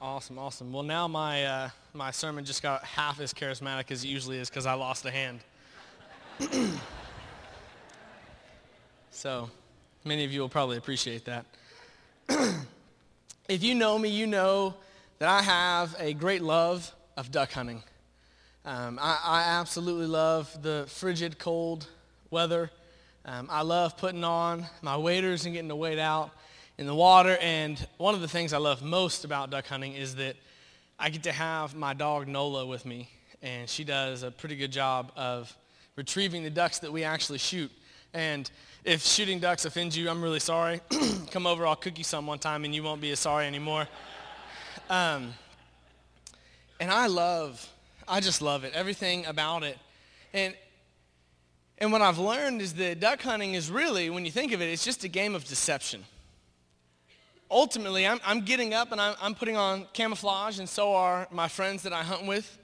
Awesome, awesome. Well, now my, uh, my sermon just got half as charismatic as it usually is because I lost a hand. so many of you will probably appreciate that. if you know me, you know that I have a great love of duck hunting. Um, I, I, absolutely love the frigid, cold weather. Um, I love putting on my waders and getting to wade out in the water. And one of the things I love most about duck hunting is that I get to have my dog Nola with me. And she does a pretty good job of retrieving the ducks that we actually shoot. And if shooting ducks offends you, I'm really sorry. Come over, I'll cook you some one time and you won't be as sorry anymore. Um, and I love, I just love it, everything about it. And, and what I've learned is that duck hunting is really, when you think of it, it's just a game of deception ultimately, I'm, I'm getting up and I'm, I'm putting on camouflage, and so are my friends that I hunt with.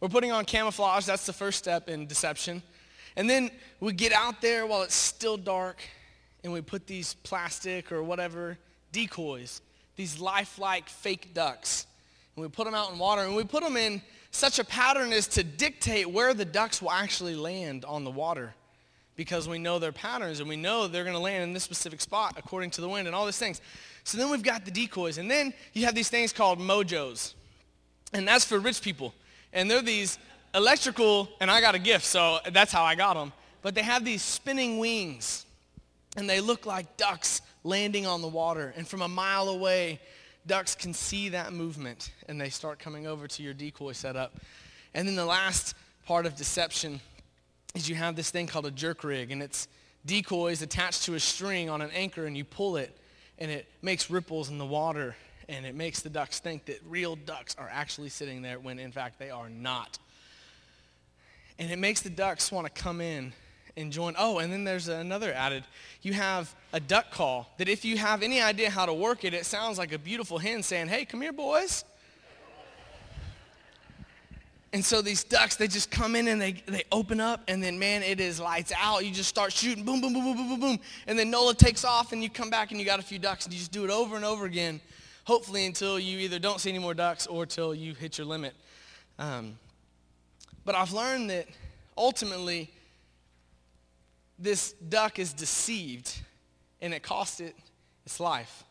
We're putting on camouflage. That's the first step in deception. And then we get out there while it's still dark, and we put these plastic or whatever decoys, these lifelike fake ducks, and we put them out in water, and we put them in such a pattern as to dictate where the ducks will actually land on the water because we know their patterns and we know they're going to land in this specific spot according to the wind and all these things. So then we've got the decoys. And then you have these things called mojos. And that's for rich people. And they're these electrical, and I got a gift, so that's how I got them. But they have these spinning wings. And they look like ducks landing on the water. And from a mile away, ducks can see that movement. And they start coming over to your decoy setup. And then the last part of deception is you have this thing called a jerk rig. And it's decoys attached to a string on an anchor, and you pull it and it makes ripples in the water and it makes the ducks think that real ducks are actually sitting there when in fact they are not. And it makes the ducks want to come in and join. Oh, and then there's another added. You have a duck call that if you have any idea how to work it, it sounds like a beautiful hen saying, hey, come here, boys. And so these ducks, they just come in and they, they open up, and then, man, it is lights out. You just start shooting, boom, boom, boom, boom, boom, boom, boom. And then Nola takes off, and you come back, and you got a few ducks, and you just do it over and over again, hopefully until you either don't see any more ducks or till you hit your limit. Um, but I've learned that ultimately, this duck is deceived, and it cost it its life.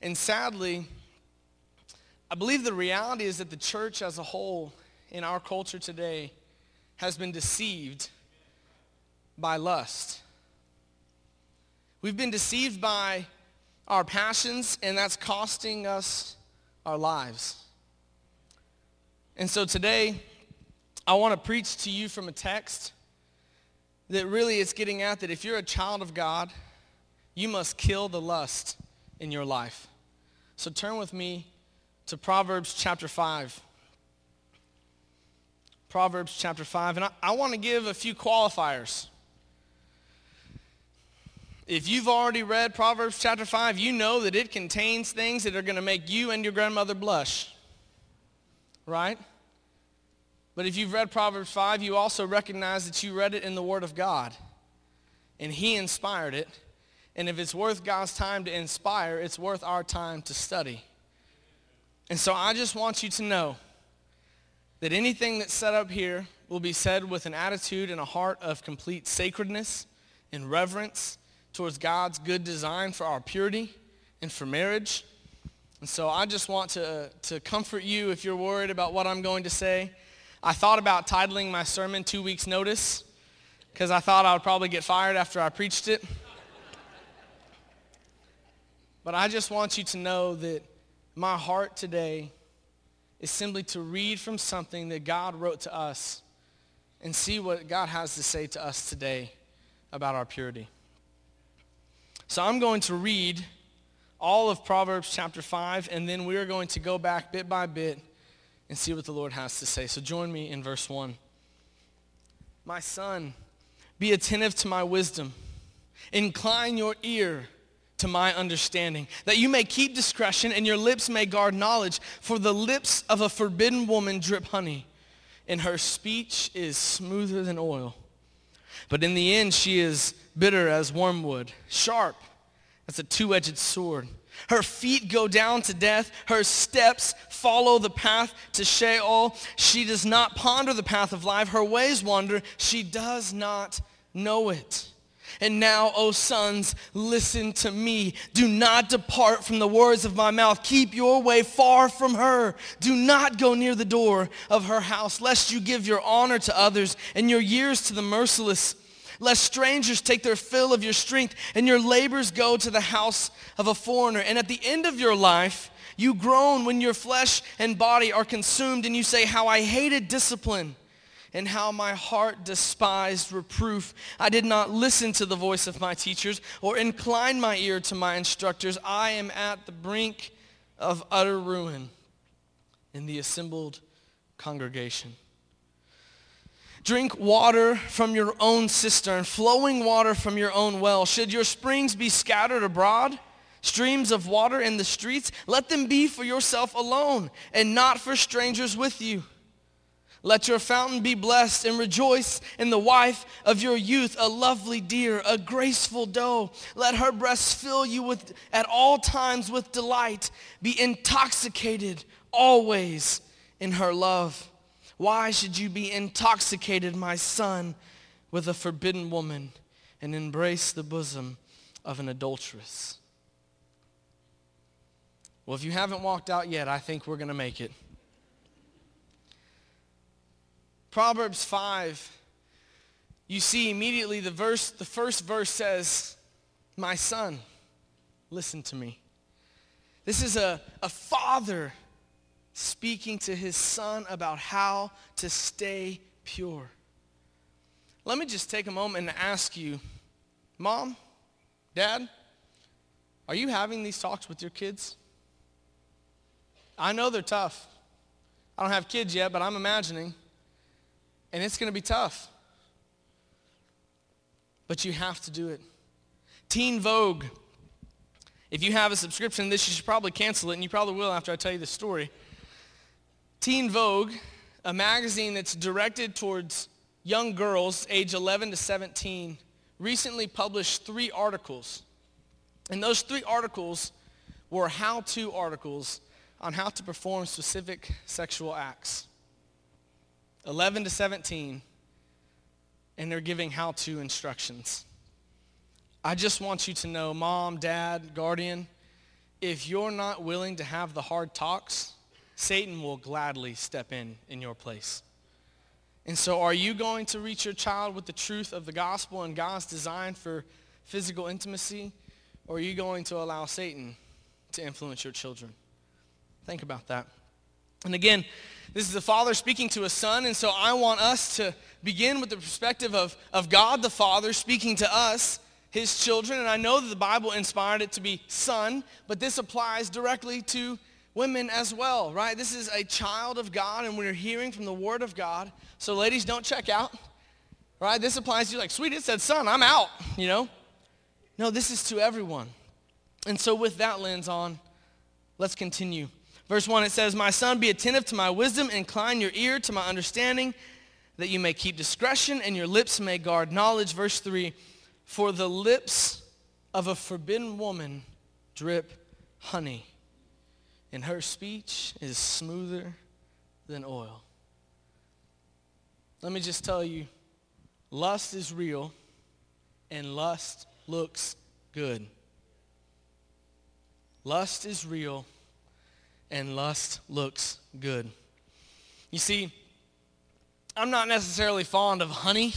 And sadly, I believe the reality is that the church as a whole in our culture today has been deceived by lust. We've been deceived by our passions, and that's costing us our lives. And so today, I want to preach to you from a text that really is getting at that if you're a child of God, you must kill the lust in your life. So turn with me to Proverbs chapter 5. Proverbs chapter 5. And I, I want to give a few qualifiers. If you've already read Proverbs chapter 5, you know that it contains things that are going to make you and your grandmother blush. Right? But if you've read Proverbs 5, you also recognize that you read it in the Word of God. And He inspired it. And if it's worth God's time to inspire, it's worth our time to study. And so I just want you to know that anything that's said up here will be said with an attitude and a heart of complete sacredness and reverence towards God's good design for our purity and for marriage. And so I just want to, to comfort you if you're worried about what I'm going to say. I thought about titling my sermon Two Weeks Notice because I thought I would probably get fired after I preached it. But I just want you to know that my heart today is simply to read from something that God wrote to us and see what God has to say to us today about our purity. So I'm going to read all of Proverbs chapter 5, and then we are going to go back bit by bit and see what the Lord has to say. So join me in verse 1. My son, be attentive to my wisdom. Incline your ear to my understanding, that you may keep discretion and your lips may guard knowledge. For the lips of a forbidden woman drip honey, and her speech is smoother than oil. But in the end she is bitter as wormwood, sharp as a two-edged sword. Her feet go down to death. Her steps follow the path to Sheol. She does not ponder the path of life. Her ways wander. She does not know it. And now, O sons, listen to me. Do not depart from the words of my mouth. Keep your way far from her. Do not go near the door of her house, lest you give your honor to others and your years to the merciless lest strangers take their fill of your strength and your labors go to the house of a foreigner. And at the end of your life, you groan when your flesh and body are consumed and you say, how I hated discipline and how my heart despised reproof. I did not listen to the voice of my teachers or incline my ear to my instructors. I am at the brink of utter ruin in the assembled congregation. Drink water from your own cistern, flowing water from your own well. Should your springs be scattered abroad, streams of water in the streets, let them be for yourself alone and not for strangers with you. Let your fountain be blessed and rejoice in the wife of your youth, a lovely deer, a graceful doe. Let her breasts fill you with, at all times with delight. Be intoxicated always in her love. Why should you be intoxicated, my son, with a forbidden woman and embrace the bosom of an adulteress? Well, if you haven't walked out yet, I think we're going to make it. Proverbs 5, you see immediately the verse, the first verse says, My son, listen to me. This is a, a father speaking to his son about how to stay pure. Let me just take a moment and ask you, Mom, Dad, are you having these talks with your kids? I know they're tough. I don't have kids yet, but I'm imagining. And it's going to be tough. But you have to do it. Teen Vogue. If you have a subscription to this, you should probably cancel it, and you probably will after I tell you the story. Teen Vogue, a magazine that's directed towards young girls age 11 to 17, recently published three articles. And those three articles were how-to articles on how to perform specific sexual acts. 11 to 17, and they're giving how-to instructions. I just want you to know, mom, dad, guardian, if you're not willing to have the hard talks, Satan will gladly step in in your place. And so are you going to reach your child with the truth of the gospel and God's design for physical intimacy? Or are you going to allow Satan to influence your children? Think about that. And again, this is the father speaking to a son, and so I want us to begin with the perspective of, of God the Father speaking to us, his children. And I know that the Bible inspired it to be son, but this applies directly to women as well, right? This is a child of God and we're hearing from the word of God. So ladies, don't check out, right? This applies to you like, sweet, it said son, I'm out, you know? No, this is to everyone. And so with that lens on, let's continue. Verse 1, it says, My son, be attentive to my wisdom, incline your ear to my understanding, that you may keep discretion and your lips may guard knowledge. Verse 3, For the lips of a forbidden woman drip honey and her speech is smoother than oil. Let me just tell you, lust is real and lust looks good. Lust is real and lust looks good. You see, I'm not necessarily fond of honey.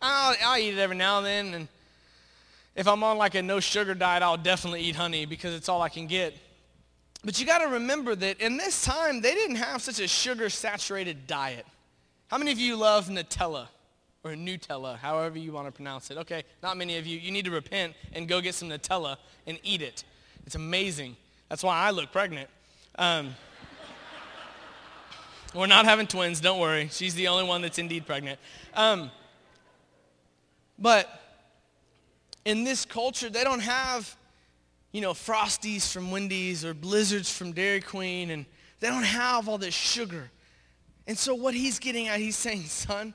I'll, I'll, eat it every now and then, and if I'm on like a no sugar diet, I'll definitely eat honey because it's all I can get. But you got to remember that in this time, they didn't have such a sugar-saturated diet. How many of you love Nutella or Nutella, however you want to pronounce it? Okay, not many of you. You need to repent and go get some Nutella and eat it. It's amazing. That's why I look pregnant. Um, we're not having twins, don't worry. She's the only one that's indeed pregnant. Um, but in this culture, they don't have you know, Frosties from Wendy's or Blizzards from Dairy Queen, and they don't have all this sugar. And so what he's getting at, he's saying, son,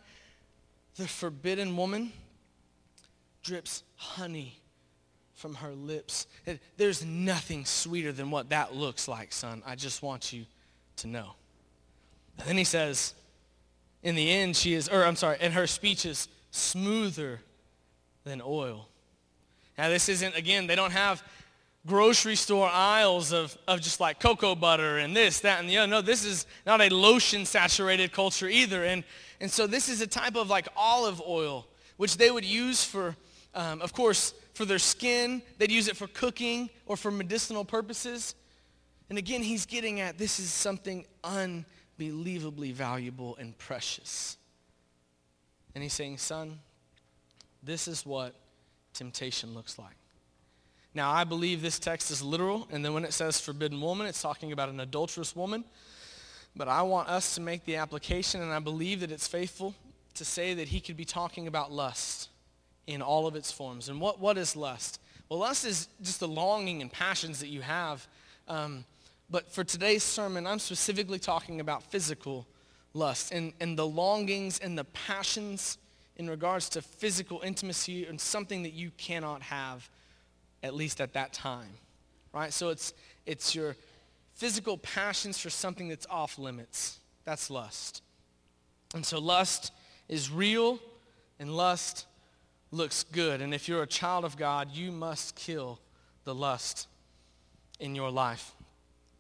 the forbidden woman drips honey from her lips. There's nothing sweeter than what that looks like, son. I just want you to know. And then he says, in the end, she is, or I'm sorry, and her speech is smoother than oil. Now, this isn't, again, they don't have grocery store aisles of, of just like cocoa butter and this, that, and the other. No, this is not a lotion-saturated culture either. And, and so this is a type of like olive oil, which they would use for, um, of course, for their skin. They'd use it for cooking or for medicinal purposes. And again, he's getting at this is something unbelievably valuable and precious. And he's saying, son, this is what temptation looks like. Now, I believe this text is literal, and then when it says forbidden woman, it's talking about an adulterous woman. But I want us to make the application, and I believe that it's faithful to say that he could be talking about lust in all of its forms. And what, what is lust? Well, lust is just the longing and passions that you have. Um, but for today's sermon, I'm specifically talking about physical lust and, and the longings and the passions in regards to physical intimacy and something that you cannot have at least at that time, right? So it's, it's your physical passions for something that's off limits. That's lust. And so lust is real and lust looks good. And if you're a child of God, you must kill the lust in your life,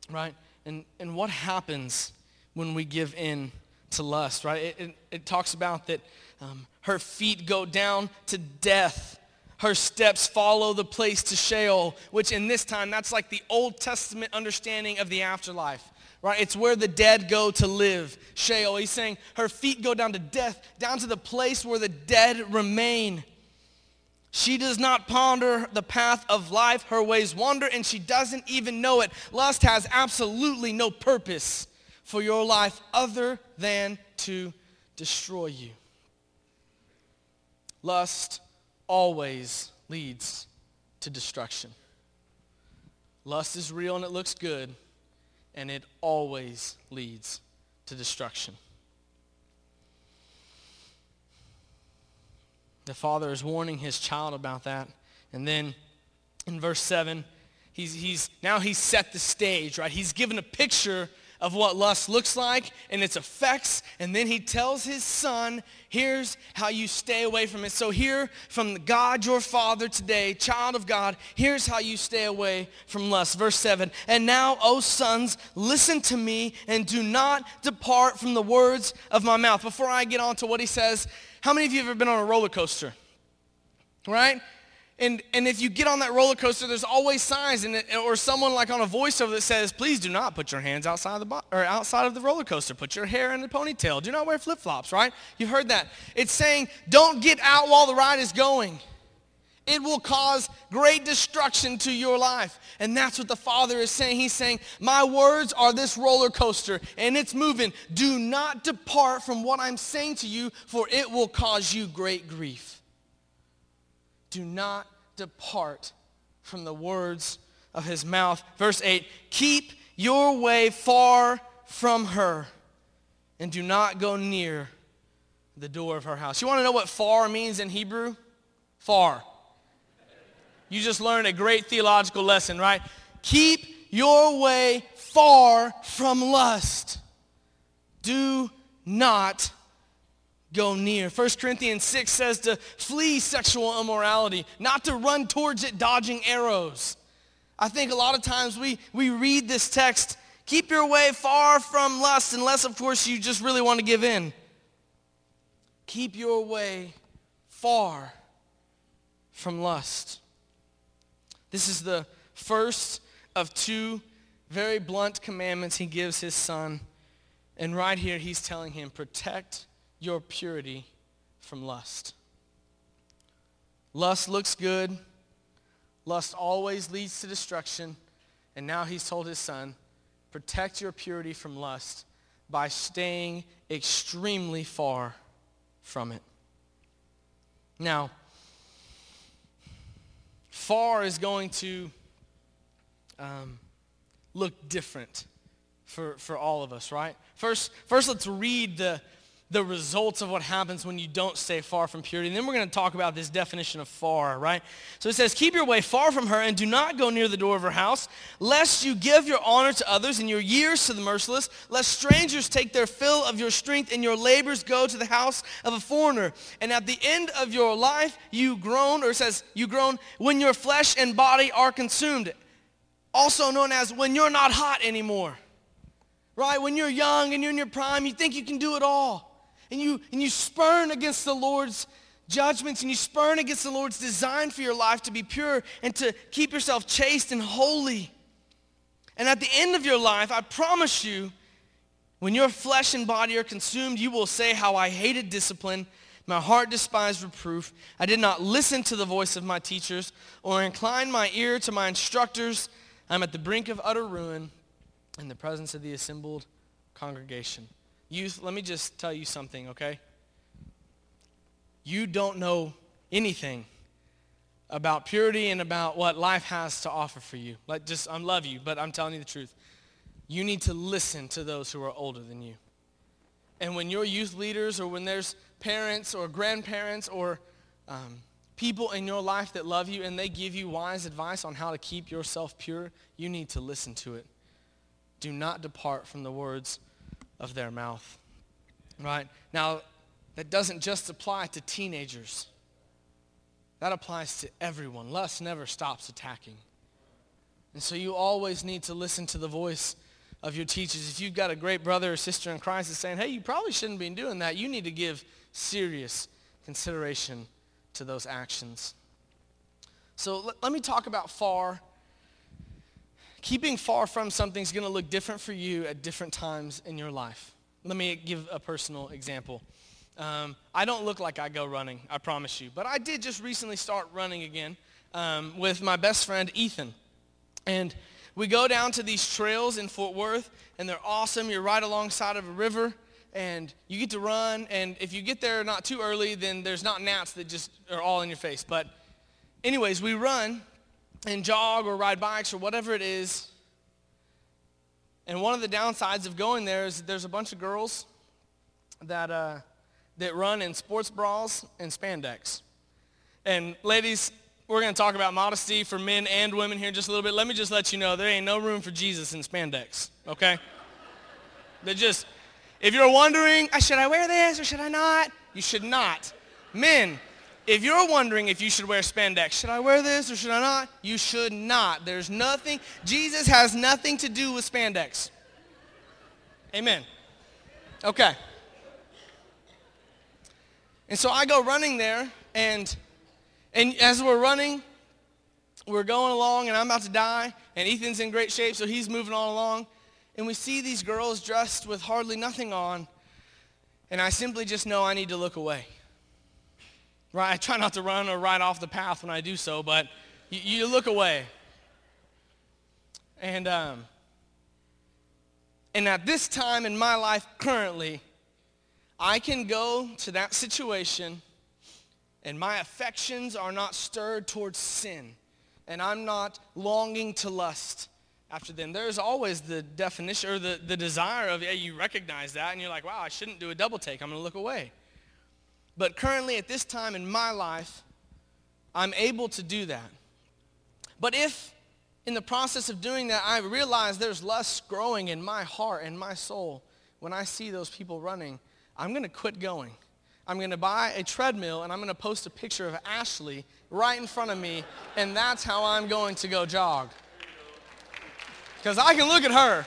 right? And, and what happens when we give in to lust, right? It, it, it talks about that um, her feet go down to death her steps follow the place to Sheol, which in this time, that's like the Old Testament understanding of the afterlife. Right? It's where the dead go to live. Sheol. He's saying her feet go down to death, down to the place where the dead remain. She does not ponder the path of life. Her ways wander, and she doesn't even know it. Lust has absolutely no purpose for your life other than to destroy you. Lust always leads to destruction. Lust is real and it looks good, and it always leads to destruction. The father is warning his child about that. And then in verse 7, he's, he's, now he's set the stage, right? He's given a picture of what lust looks like and its effects. And then he tells his son, here's how you stay away from it. So here from God your Father today, child of God, here's how you stay away from lust. Verse 7, and now, O sons, listen to me and do not depart from the words of my mouth. Before I get on to what he says, how many of you have ever been on a roller coaster? Right? And, and if you get on that roller coaster, there's always signs and or someone like on a voiceover that says, please do not put your hands outside of the, bo- or outside of the roller coaster. Put your hair in a ponytail. Do not wear flip-flops, right? You've heard that. It's saying, don't get out while the ride is going. It will cause great destruction to your life. And that's what the Father is saying. He's saying, my words are this roller coaster and it's moving. Do not depart from what I'm saying to you, for it will cause you great grief do not depart from the words of his mouth. Verse 8, keep your way far from her and do not go near the door of her house. You want to know what far means in Hebrew? Far. You just learned a great theological lesson, right? Keep your way far from lust. Do not go near. 1 Corinthians 6 says to flee sexual immorality, not to run towards it dodging arrows. I think a lot of times we, we read this text, keep your way far from lust, unless, of course, you just really want to give in. Keep your way far from lust. This is the first of two very blunt commandments he gives his son. And right here, he's telling him, protect your purity from lust. Lust looks good. Lust always leads to destruction. And now he's told his son, protect your purity from lust by staying extremely far from it. Now, far is going to um, look different for, for all of us, right? First, first let's read the, the results of what happens when you don't stay far from purity. And then we're going to talk about this definition of far, right? So it says, keep your way far from her and do not go near the door of her house, lest you give your honor to others and your years to the merciless, lest strangers take their fill of your strength and your labors go to the house of a foreigner. And at the end of your life, you groan, or it says, you groan, when your flesh and body are consumed. Also known as when you're not hot anymore. Right? When you're young and you're in your prime, you think you can do it all and you, and you spurn against the Lord's judgments and you spurn against the Lord's design for your life to be pure and to keep yourself chaste and holy. And at the end of your life, I promise you, when your flesh and body are consumed, you will say how I hated discipline. My heart despised reproof. I did not listen to the voice of my teachers or incline my ear to my instructors. I'm at the brink of utter ruin in the presence of the assembled congregation. Youth, let me just tell you something, okay? You don't know anything about purity and about what life has to offer for you. Like just, I love you, but I'm telling you the truth. You need to listen to those who are older than you. And when you're youth leaders or when there's parents or grandparents or um, people in your life that love you and they give you wise advice on how to keep yourself pure, you need to listen to it. Do not depart from the words of their mouth. Right? Now, that doesn't just apply to teenagers. That applies to everyone. Lust never stops attacking. And so you always need to listen to the voice of your teachers. If you've got a great brother or sister in Christ that's saying, hey, you probably shouldn't be doing that, you need to give serious consideration to those actions. So let, let me talk about far. Keeping far from something is going to look different for you at different times in your life. Let me give a personal example. Um, I don't look like I go running, I promise you. But I did just recently start running again um, with my best friend, Ethan. And we go down to these trails in Fort Worth, and they're awesome. You're right alongside of a river, and you get to run. And if you get there not too early, then there's not gnats that just are all in your face. But anyways, we run and jog or ride bikes or whatever it is and one of the downsides of going there is there's a bunch of girls that, uh, that run in sports bras and spandex. And ladies, we're going to talk about modesty for men and women here just a little bit. Let me just let you know there ain't no room for Jesus in spandex, okay? they just, if you're wondering, uh, should I wear this or should I not? You should not. Men, if you're wondering if you should wear spandex, should I wear this or should I not? You should not. There's nothing, Jesus has nothing to do with spandex. Amen. Okay. And so I go running there, and, and as we're running, we're going along, and I'm about to die, and Ethan's in great shape, so he's moving on along. And we see these girls dressed with hardly nothing on, and I simply just know I need to look away. Right? I try not to run or ride off the path when I do so, but you, you look away. And, um, and at this time in my life currently, I can go to that situation and my affections are not stirred towards sin and I'm not longing to lust after them. There's always the definition or the, the desire of, yeah, you recognize that and you're like, wow, I shouldn't do a double take. I'm going to look away. But currently, at this time in my life, I'm able to do that. But if in the process of doing that, I realize there's lust growing in my heart and my soul when I see those people running, I'm going to quit going. I'm going to buy a treadmill and I'm going to post a picture of Ashley right in front of me, and that's how I'm going to go jog. Because I can look at her.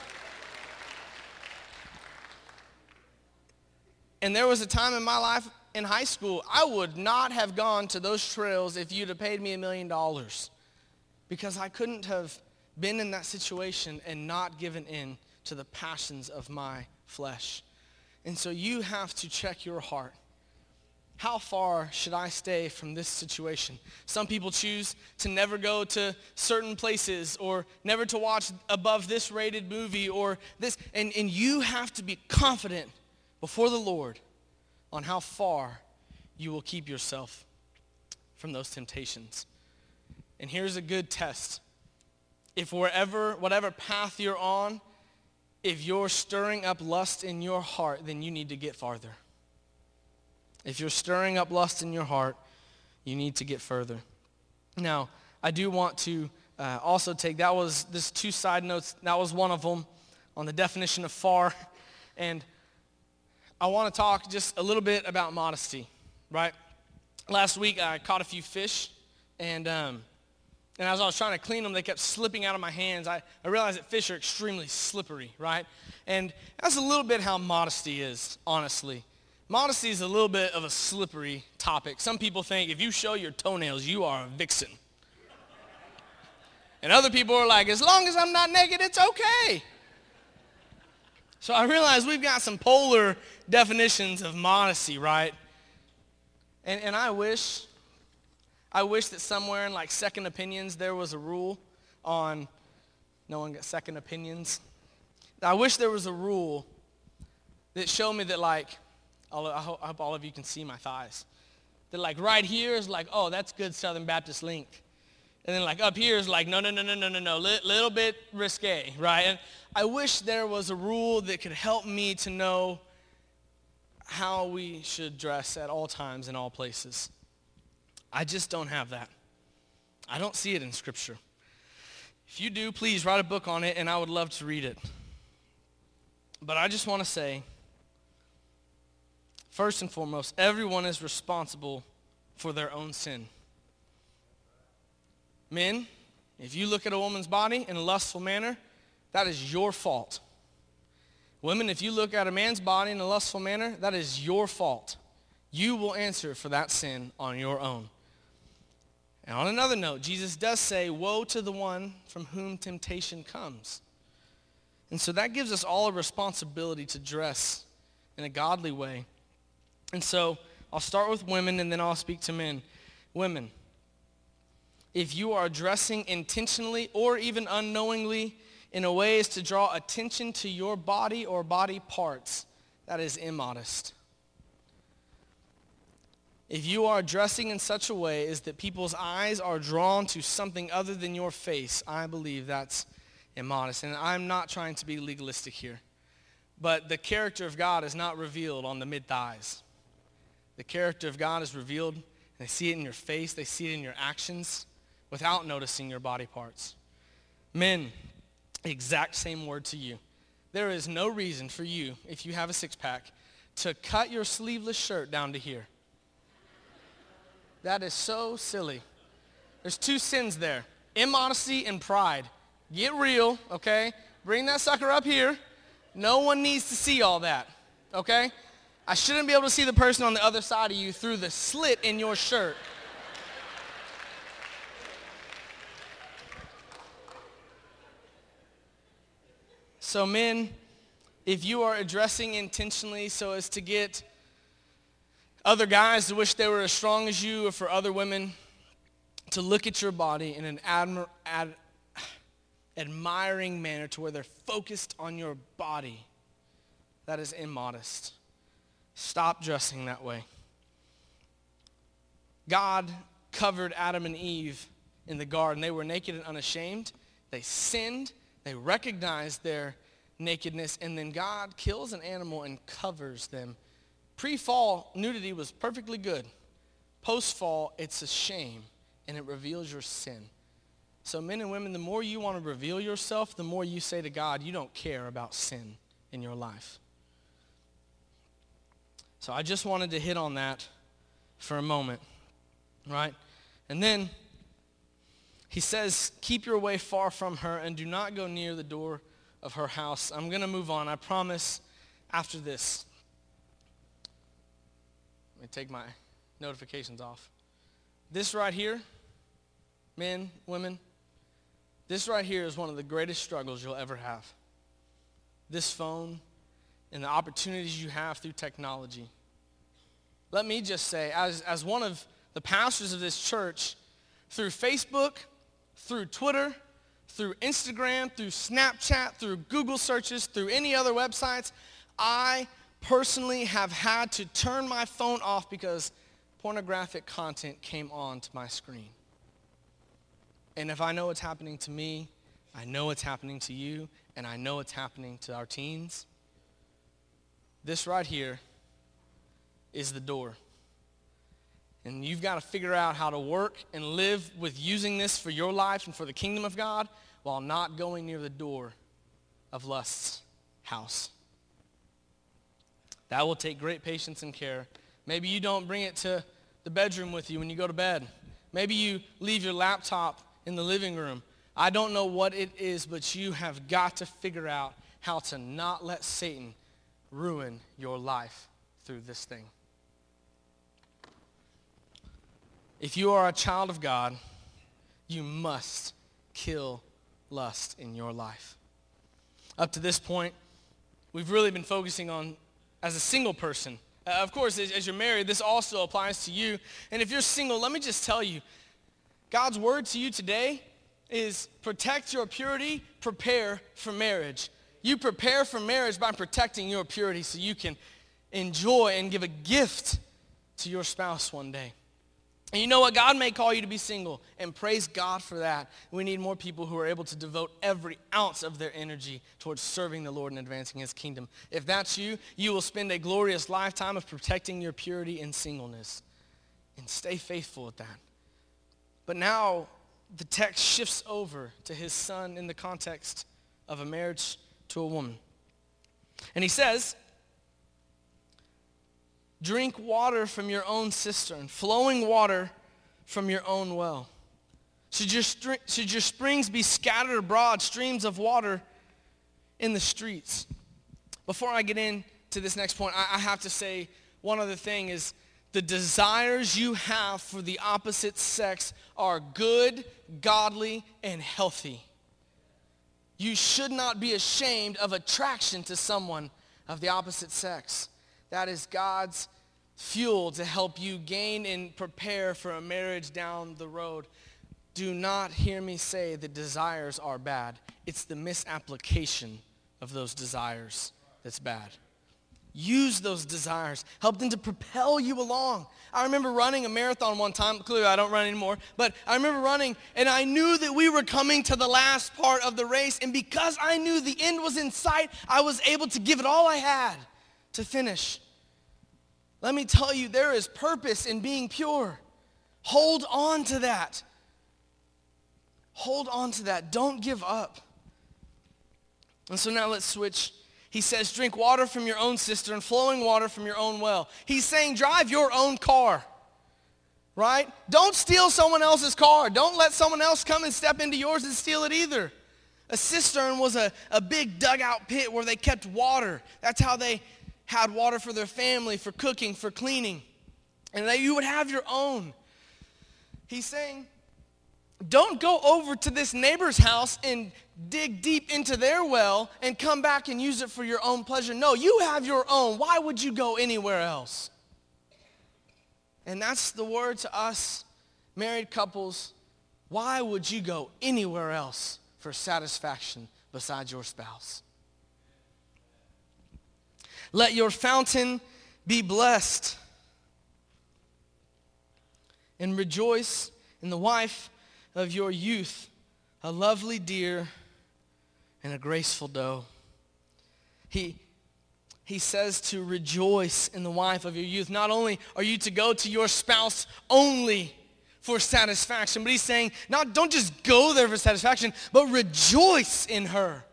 And there was a time in my life in high school, I would not have gone to those trails if you'd have paid me a million dollars because I couldn't have been in that situation and not given in to the passions of my flesh. And so you have to check your heart. How far should I stay from this situation? Some people choose to never go to certain places or never to watch above this rated movie or this. And, and you have to be confident before the Lord on how far you will keep yourself from those temptations. And here's a good test. If wherever, whatever path you're on, if you're stirring up lust in your heart, then you need to get farther. If you're stirring up lust in your heart, you need to get further. Now, I do want to uh, also take, that was, this two side notes, that was one of them on the definition of far. And I want to talk just a little bit about modesty, right? Last week I caught a few fish and, um, and as I was trying to clean them, they kept slipping out of my hands. I, I realized that fish are extremely slippery, right? And that's a little bit how modesty is, honestly. Modesty is a little bit of a slippery topic. Some people think if you show your toenails, you are a vixen. And other people are like, as long as I'm not naked, it's okay. So I realize we've got some polar definitions of modesty, right? And, and I wish, I wish that somewhere in like second opinions there was a rule on no one got second opinions. I wish there was a rule that showed me that like I hope, I hope all of you can see my thighs. That like right here is like, oh, that's good Southern Baptist link. And then like up here is like, no, no, no, no, no, no, no, little bit risque, right? And I wish there was a rule that could help me to know how we should dress at all times in all places. I just don't have that. I don't see it in Scripture. If you do, please write a book on it, and I would love to read it. But I just want to say, First and foremost, everyone is responsible for their own sin. Men, if you look at a woman's body in a lustful manner, that is your fault. Women, if you look at a man's body in a lustful manner, that is your fault. You will answer for that sin on your own. And on another note, Jesus does say, woe to the one from whom temptation comes. And so that gives us all a responsibility to dress in a godly way and so I'll start with women and then I'll speak to men. Women, if you are dressing intentionally or even unknowingly in a way is to draw attention to your body or body parts, that is immodest. If you are dressing in such a way as that people's eyes are drawn to something other than your face, I believe that's immodest. And I'm not trying to be legalistic here. But the character of God is not revealed on the mid-thighs. The character of God is revealed. They see it in your face. They see it in your actions without noticing your body parts. Men, exact same word to you. There is no reason for you, if you have a six-pack, to cut your sleeveless shirt down to here. That is so silly. There's two sins there. Immodesty and pride. Get real, okay? Bring that sucker up here. No one needs to see all that, okay? I shouldn't be able to see the person on the other side of you through the slit in your shirt. So men, if you are addressing intentionally so as to get other guys to wish they were as strong as you or for other women to look at your body in an admir- ad- admiring manner to where they're focused on your body, that is immodest. Stop dressing that way. God covered Adam and Eve in the garden. They were naked and unashamed. They sinned. They recognized their nakedness. And then God kills an animal and covers them. Pre-fall, nudity was perfectly good. Post-fall, it's a shame. And it reveals your sin. So men and women, the more you want to reveal yourself, the more you say to God, you don't care about sin in your life. So I just wanted to hit on that for a moment, right? And then he says, keep your way far from her and do not go near the door of her house. I'm going to move on. I promise after this. Let me take my notifications off. This right here, men, women, this right here is one of the greatest struggles you'll ever have. This phone and the opportunities you have through technology let me just say, as, as one of the pastors of this church, through Facebook, through Twitter, through Instagram, through Snapchat, through Google searches, through any other websites, I personally have had to turn my phone off because pornographic content came on to my screen. And if I know it's happening to me, I know it's happening to you, and I know it's happening to our teens. This right here is the door. and you've got to figure out how to work and live with using this for your life and for the kingdom of God while not going near the door of lust's house. That will take great patience and care. Maybe you don't bring it to the bedroom with you when you go to bed. Maybe you leave your laptop in the living room. I don't know what it is, but you have got to figure out how to not let Satan ruin your life through this thing. If you are a child of God, you must kill lust in your life. Up to this point, we've really been focusing on as a single person. Uh, of course, as, as you're married, this also applies to you. And if you're single, let me just tell you, God's word to you today is protect your purity, prepare for marriage. You prepare for marriage by protecting your purity so you can enjoy and give a gift to your spouse one day. And you know what? God may call you to be single, and praise God for that. We need more people who are able to devote every ounce of their energy towards serving the Lord and advancing his kingdom. If that's you, you will spend a glorious lifetime of protecting your purity and singleness. And stay faithful at that. But now the text shifts over to his son in the context of a marriage to a woman. And he says, Drink water from your own cistern, flowing water from your own well. Should your, should your springs be scattered abroad, streams of water in the streets? Before I get into this next point, I, I have to say one other thing is the desires you have for the opposite sex are good, godly, and healthy. You should not be ashamed of attraction to someone of the opposite sex. That is God's fuel to help you gain and prepare for a marriage down the road. Do not hear me say that desires are bad. It's the misapplication of those desires that's bad. Use those desires. Help them to propel you along. I remember running a marathon one time. Clearly, I don't run anymore. But I remember running, and I knew that we were coming to the last part of the race. And because I knew the end was in sight, I was able to give it all I had to finish. Let me tell you, there is purpose in being pure. Hold on to that. Hold on to that. Don't give up. And so now let's switch he says, drink water from your own cistern, flowing water from your own well. He's saying, drive your own car, right? Don't steal someone else's car. Don't let someone else come and step into yours and steal it either. A cistern was a, a big dugout pit where they kept water. That's how they had water for their family, for cooking, for cleaning. And that you would have your own. He's saying, don't go over to this neighbor's house and dig deep into their well and come back and use it for your own pleasure. No, you have your own. Why would you go anywhere else? And that's the word to us married couples. Why would you go anywhere else for satisfaction besides your spouse? Let your fountain be blessed and rejoice in the wife of your youth, a lovely deer and a graceful doe. He, he says to rejoice in the wife of your youth. Not only are you to go to your spouse only for satisfaction, but he's saying, not, don't just go there for satisfaction, but rejoice in her.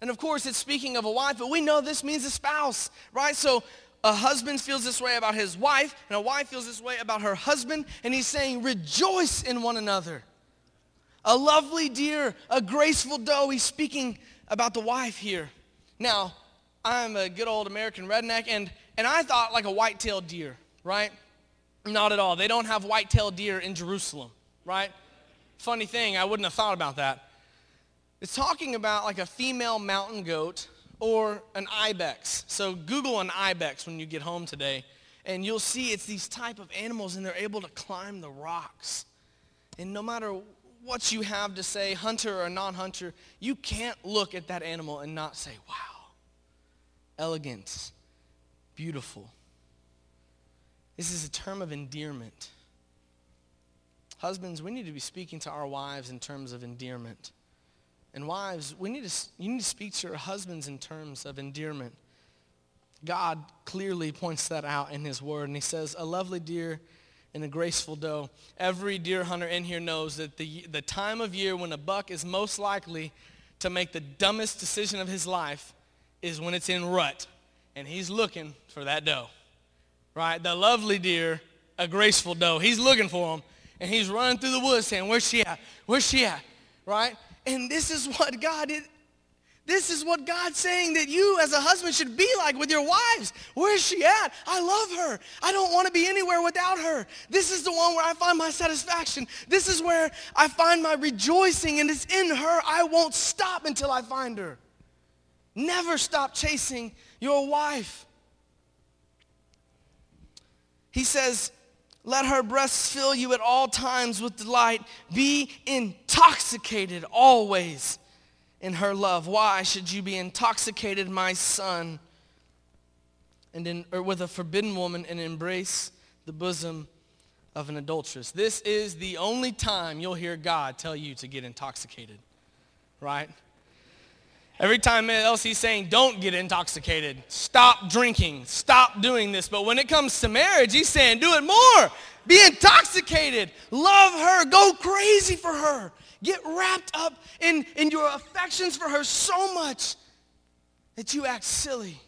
And of course, it's speaking of a wife, but we know this means a spouse, right? So a husband feels this way about his wife, and a wife feels this way about her husband, and he's saying, rejoice in one another a lovely deer, a graceful doe. He's speaking about the wife here. Now, I'm a good old American redneck, and, and I thought like a white-tailed deer, right? Not at all. They don't have white-tailed deer in Jerusalem, right? Funny thing, I wouldn't have thought about that. It's talking about like a female mountain goat or an ibex. So Google an ibex when you get home today, and you'll see it's these type of animals, and they're able to climb the rocks. And no matter what you have to say, hunter or non-hunter, you can't look at that animal and not say, wow, elegant, beautiful. This is a term of endearment. Husbands, we need to be speaking to our wives in terms of endearment. And wives, we need to, you need to speak to your husbands in terms of endearment. God clearly points that out in his word, and he says, a lovely deer and a graceful doe. Every deer hunter in here knows that the, the time of year when a buck is most likely to make the dumbest decision of his life is when it's in rut. And he's looking for that doe. Right? The lovely deer, a graceful doe. He's looking for him. And he's running through the woods saying, where's she at? Where's she at? Right? And this is what God did. This is what God's saying that you as a husband should be like with your wives. Where is she at? I love her. I don't want to be anywhere without her. This is the one where I find my satisfaction. This is where I find my rejoicing and it's in her. I won't stop until I find her. Never stop chasing your wife. He says, let her breasts fill you at all times with delight. Be intoxicated always in her love. Why should you be intoxicated, my son, and in, or with a forbidden woman and embrace the bosom of an adulteress? This is the only time you'll hear God tell you to get intoxicated, right? Every time else he's saying, don't get intoxicated. Stop drinking. Stop doing this. But when it comes to marriage, he's saying, do it more. Be intoxicated. Love her. Go crazy for her. Get wrapped up in, in your affections for her so much that you act silly.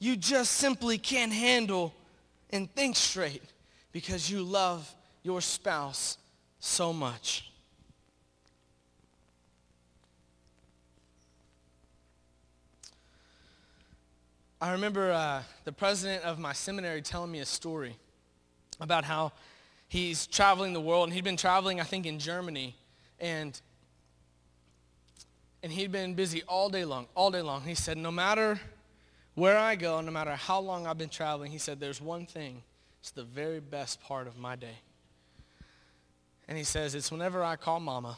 You just simply can't handle and think straight because you love your spouse so much. I remember uh, the president of my seminary telling me a story about how he's traveling the world, and he'd been traveling, I think, in Germany, and and he'd been busy all day long, all day long. He said, no matter where I go, no matter how long I've been traveling, he said, there's one thing. It's the very best part of my day. And he says, it's whenever I call mama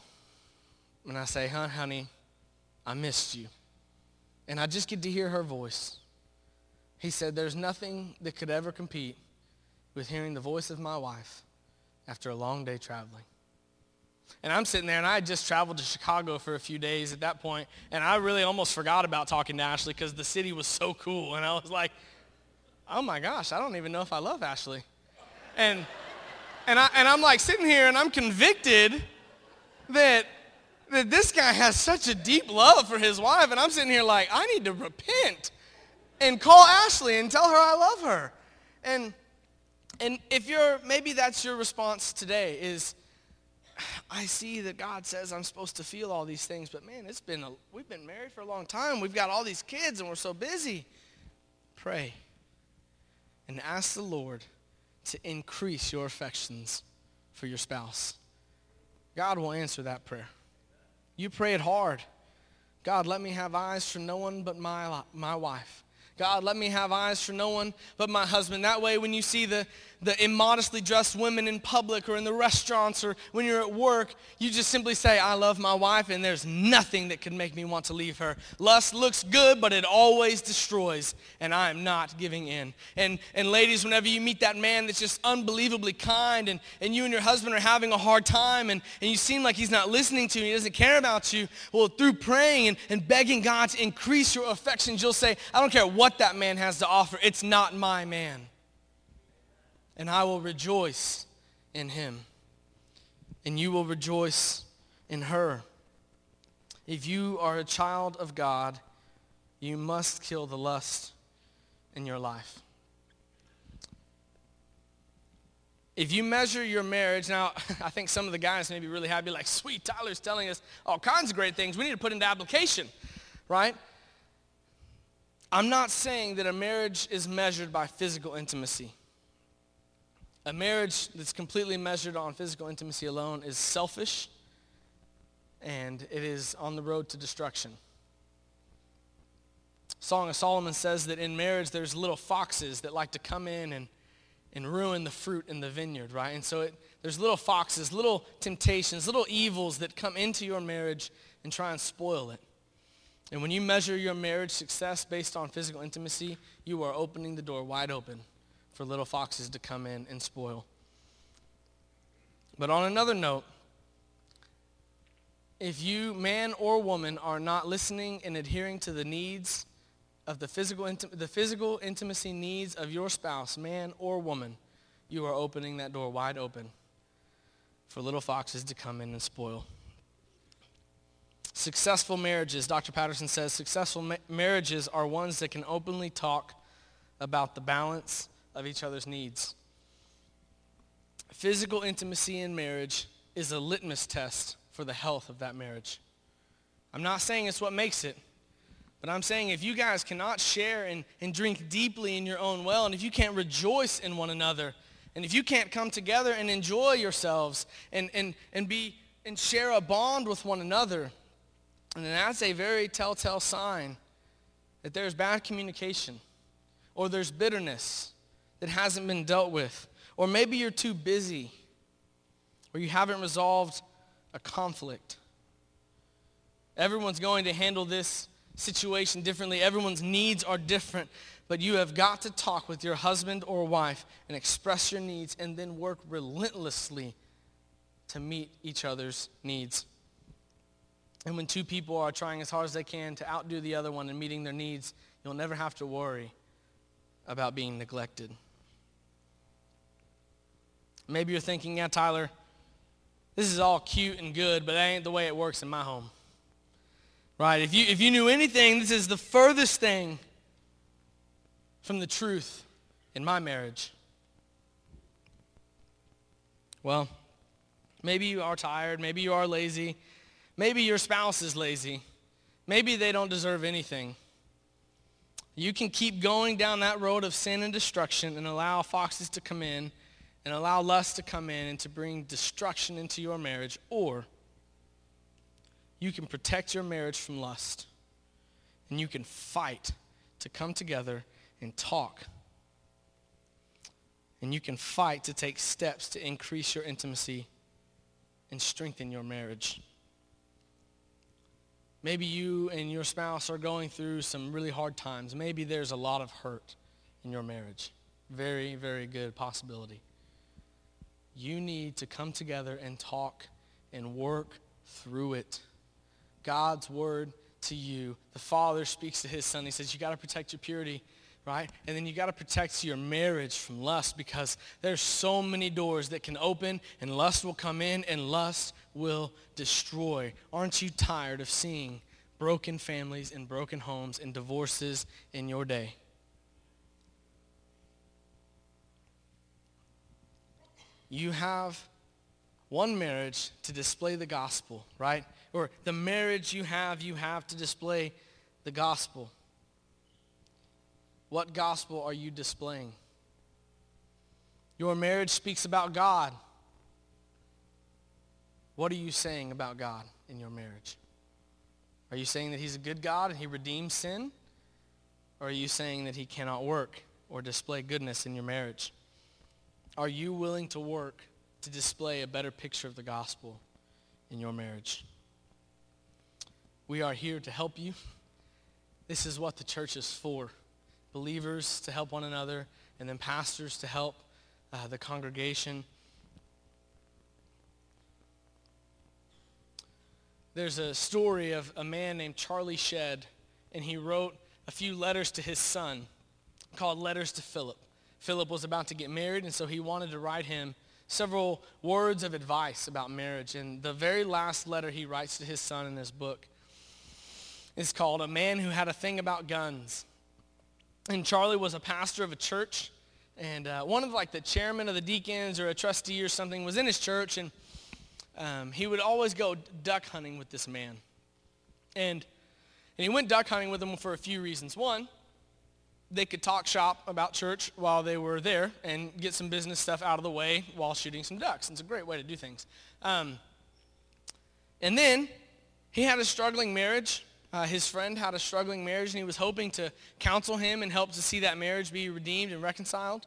and I say, huh, honey, I missed you. And I just get to hear her voice. He said, There's nothing that could ever compete with hearing the voice of my wife after a long day traveling. And I'm sitting there, and I had just traveled to Chicago for a few days at that point, and I really almost forgot about talking to Ashley because the city was so cool. And I was like, oh my gosh, I don't even know if I love Ashley. And, and, I, and I'm like sitting here, and I'm convicted that, that this guy has such a deep love for his wife, and I'm sitting here like, I need to repent and call Ashley and tell her I love her. And and if you're maybe that's your response today is I see that God says I'm supposed to feel all these things, but man, it's been a, we've been married for a long time. We've got all these kids and we're so busy. Pray and ask the Lord to increase your affections for your spouse. God will answer that prayer. You pray it hard. God, let me have eyes for no one but my, my wife. God, let me have eyes for no one but my husband. That way, when you see the, the immodestly dressed women in public or in the restaurants or when you're at work, you just simply say, I love my wife and there's nothing that can make me want to leave her. Lust looks good, but it always destroys and I am not giving in. And, and ladies, whenever you meet that man that's just unbelievably kind and, and you and your husband are having a hard time and, and you seem like he's not listening to you, he doesn't care about you, well, through praying and, and begging God to increase your affections, you'll say, I don't care what that man has to offer. It's not my man and I will rejoice in him, and you will rejoice in her. If you are a child of God, you must kill the lust in your life. If you measure your marriage, now I think some of the guys may be really happy, like, sweet, Tyler's telling us all kinds of great things we need to put into application, right? I'm not saying that a marriage is measured by physical intimacy. A marriage that's completely measured on physical intimacy alone is selfish and it is on the road to destruction. Song of Solomon says that in marriage there's little foxes that like to come in and, and ruin the fruit in the vineyard, right? And so it, there's little foxes, little temptations, little evils that come into your marriage and try and spoil it. And when you measure your marriage success based on physical intimacy, you are opening the door wide open for little foxes to come in and spoil. But on another note, if you, man or woman, are not listening and adhering to the needs of the physical, the physical intimacy needs of your spouse, man or woman, you are opening that door wide open for little foxes to come in and spoil. Successful marriages, Dr. Patterson says, successful ma- marriages are ones that can openly talk about the balance of each other's needs. Physical intimacy in marriage is a litmus test for the health of that marriage. I'm not saying it's what makes it, but I'm saying if you guys cannot share and, and drink deeply in your own well, and if you can't rejoice in one another, and if you can't come together and enjoy yourselves and, and, and be and share a bond with one another, and that's a very telltale sign that there's bad communication or there's bitterness that hasn't been dealt with. Or maybe you're too busy or you haven't resolved a conflict. Everyone's going to handle this situation differently. Everyone's needs are different. But you have got to talk with your husband or wife and express your needs and then work relentlessly to meet each other's needs. And when two people are trying as hard as they can to outdo the other one in meeting their needs, you'll never have to worry about being neglected. Maybe you're thinking, yeah, Tyler, this is all cute and good, but that ain't the way it works in my home. Right? If you, if you knew anything, this is the furthest thing from the truth in my marriage. Well, maybe you are tired. Maybe you are lazy. Maybe your spouse is lazy. Maybe they don't deserve anything. You can keep going down that road of sin and destruction and allow foxes to come in and allow lust to come in and to bring destruction into your marriage, or you can protect your marriage from lust and you can fight to come together and talk. And you can fight to take steps to increase your intimacy and strengthen your marriage. Maybe you and your spouse are going through some really hard times. Maybe there's a lot of hurt in your marriage. Very, very good possibility. You need to come together and talk and work through it. God's word to you. The Father speaks to his son. He says, you got to protect your purity, right? And then you got to protect your marriage from lust because there's so many doors that can open and lust will come in and lust will destroy. Aren't you tired of seeing broken families and broken homes and divorces in your day? You have one marriage to display the gospel, right? Or the marriage you have, you have to display the gospel. What gospel are you displaying? Your marriage speaks about God. What are you saying about God in your marriage? Are you saying that he's a good God and he redeems sin? Or are you saying that he cannot work or display goodness in your marriage? Are you willing to work to display a better picture of the gospel in your marriage? We are here to help you. This is what the church is for. Believers to help one another, and then pastors to help uh, the congregation. There's a story of a man named Charlie Shedd, and he wrote a few letters to his son called Letters to Philip. Philip was about to get married, and so he wanted to write him several words of advice about marriage. And the very last letter he writes to his son in this book is called A Man Who Had a Thing About Guns. And Charlie was a pastor of a church, and uh, one of like the chairman of the deacons or a trustee or something was in his church, and um, he would always go duck hunting with this man. And, and he went duck hunting with him for a few reasons. One, they could talk shop about church while they were there and get some business stuff out of the way while shooting some ducks. It's a great way to do things. Um, and then he had a struggling marriage. Uh, his friend had a struggling marriage, and he was hoping to counsel him and help to see that marriage be redeemed and reconciled.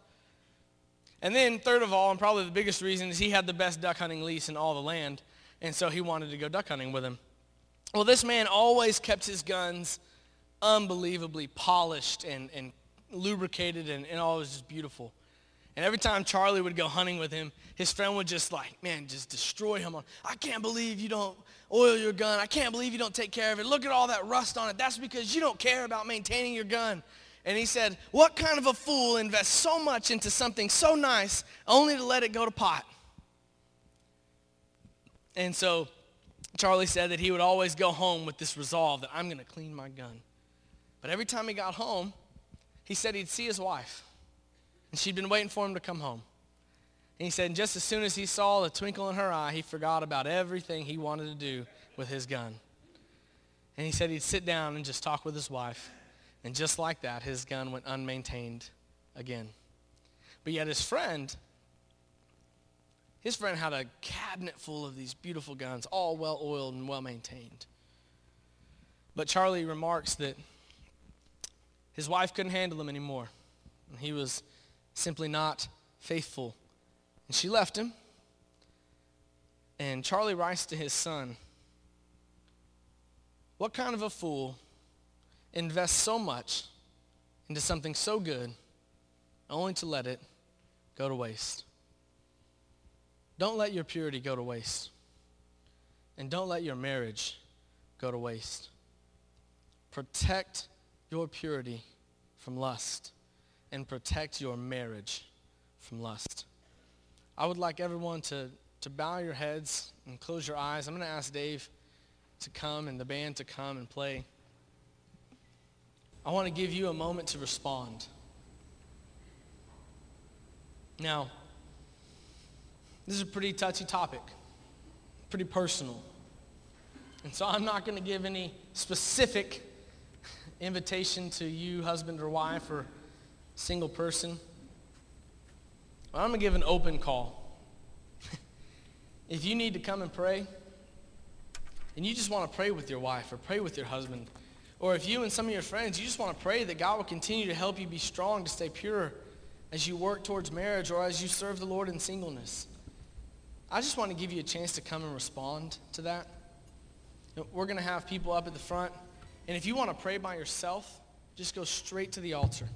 And then third of all, and probably the biggest reason, is he had the best duck hunting lease in all the land. And so he wanted to go duck hunting with him. Well, this man always kept his guns unbelievably polished and, and lubricated and, and all was just beautiful. And every time Charlie would go hunting with him, his friend would just like, man, just destroy him. I can't believe you don't oil your gun. I can't believe you don't take care of it. Look at all that rust on it. That's because you don't care about maintaining your gun. And he said, what kind of a fool invests so much into something so nice only to let it go to pot? And so Charlie said that he would always go home with this resolve that I'm going to clean my gun. But every time he got home, he said he'd see his wife. And she'd been waiting for him to come home. And he said just as soon as he saw the twinkle in her eye, he forgot about everything he wanted to do with his gun. And he said he'd sit down and just talk with his wife. And just like that, his gun went unmaintained again. But yet his friend, his friend had a cabinet full of these beautiful guns, all well oiled and well maintained. But Charlie remarks that his wife couldn't handle him anymore. And he was simply not faithful. And she left him. And Charlie writes to his son, What kind of a fool invests so much into something so good only to let it go to waste? Don't let your purity go to waste. And don't let your marriage go to waste. Protect your purity from lust and protect your marriage from lust. I would like everyone to, to bow your heads and close your eyes. I'm going to ask Dave to come and the band to come and play. I want to give you a moment to respond. Now, this is a pretty touchy topic, pretty personal. And so I'm not going to give any specific invitation to you, husband or wife, or single person. I'm going to give an open call. if you need to come and pray, and you just want to pray with your wife or pray with your husband, or if you and some of your friends, you just want to pray that God will continue to help you be strong to stay pure as you work towards marriage or as you serve the Lord in singleness. I just want to give you a chance to come and respond to that. We're going to have people up at the front. And if you want to pray by yourself, just go straight to the altar.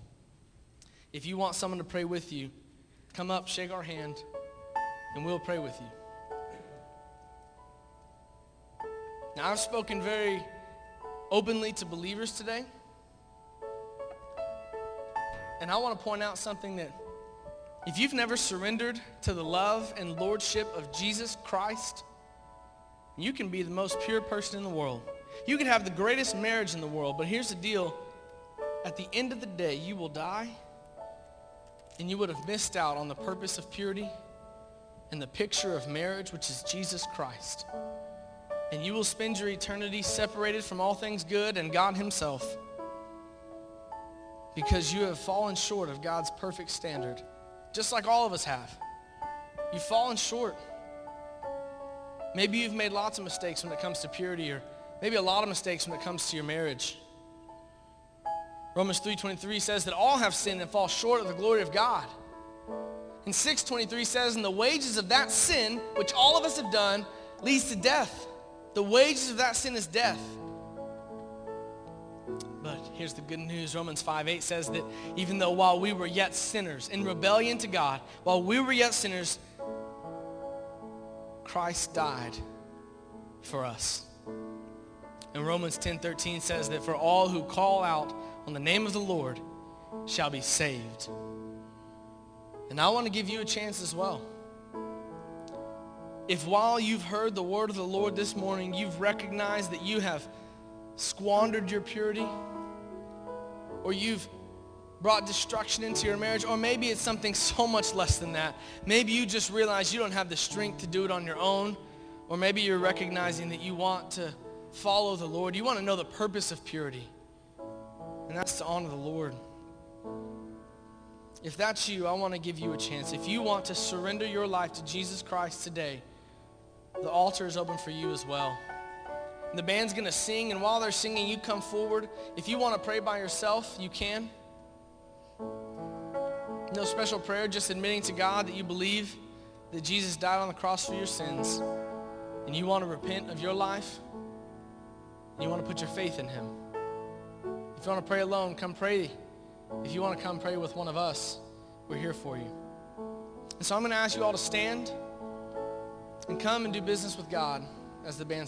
If you want someone to pray with you, come up, shake our hand, and we'll pray with you. Now, I've spoken very openly to believers today. And I want to point out something that if you've never surrendered to the love and lordship of Jesus Christ, you can be the most pure person in the world. You could have the greatest marriage in the world, but here's the deal. At the end of the day, you will die, and you would have missed out on the purpose of purity and the picture of marriage, which is Jesus Christ. And you will spend your eternity separated from all things good and God himself because you have fallen short of God's perfect standard, just like all of us have. You've fallen short. Maybe you've made lots of mistakes when it comes to purity or maybe a lot of mistakes when it comes to your marriage. Romans 3.23 says that all have sinned and fall short of the glory of God. And 6.23 says, and the wages of that sin, which all of us have done, leads to death. The wages of that sin is death. But here's the good news. Romans 5.8 says that even though while we were yet sinners, in rebellion to God, while we were yet sinners, Christ died for us. And Romans 10:13 says that for all who call out on the name of the Lord shall be saved. And I want to give you a chance as well. If while you've heard the word of the Lord this morning, you've recognized that you have squandered your purity, or you've brought destruction into your marriage, or maybe it's something so much less than that. Maybe you just realize you don't have the strength to do it on your own, or maybe you're recognizing that you want to follow the Lord. You want to know the purpose of purity, and that's to honor the Lord. If that's you, I want to give you a chance. If you want to surrender your life to Jesus Christ today, the altar is open for you as well. The band's going to sing, and while they're singing, you come forward. If you want to pray by yourself, you can. No special prayer, just admitting to God that you believe that Jesus died on the cross for your sins and you want to repent of your life you want to put your faith in him. If you want to pray alone, come pray. If you want to come pray with one of us, we're here for you. And so I'm going to ask you all to stand and come and do business with God as the band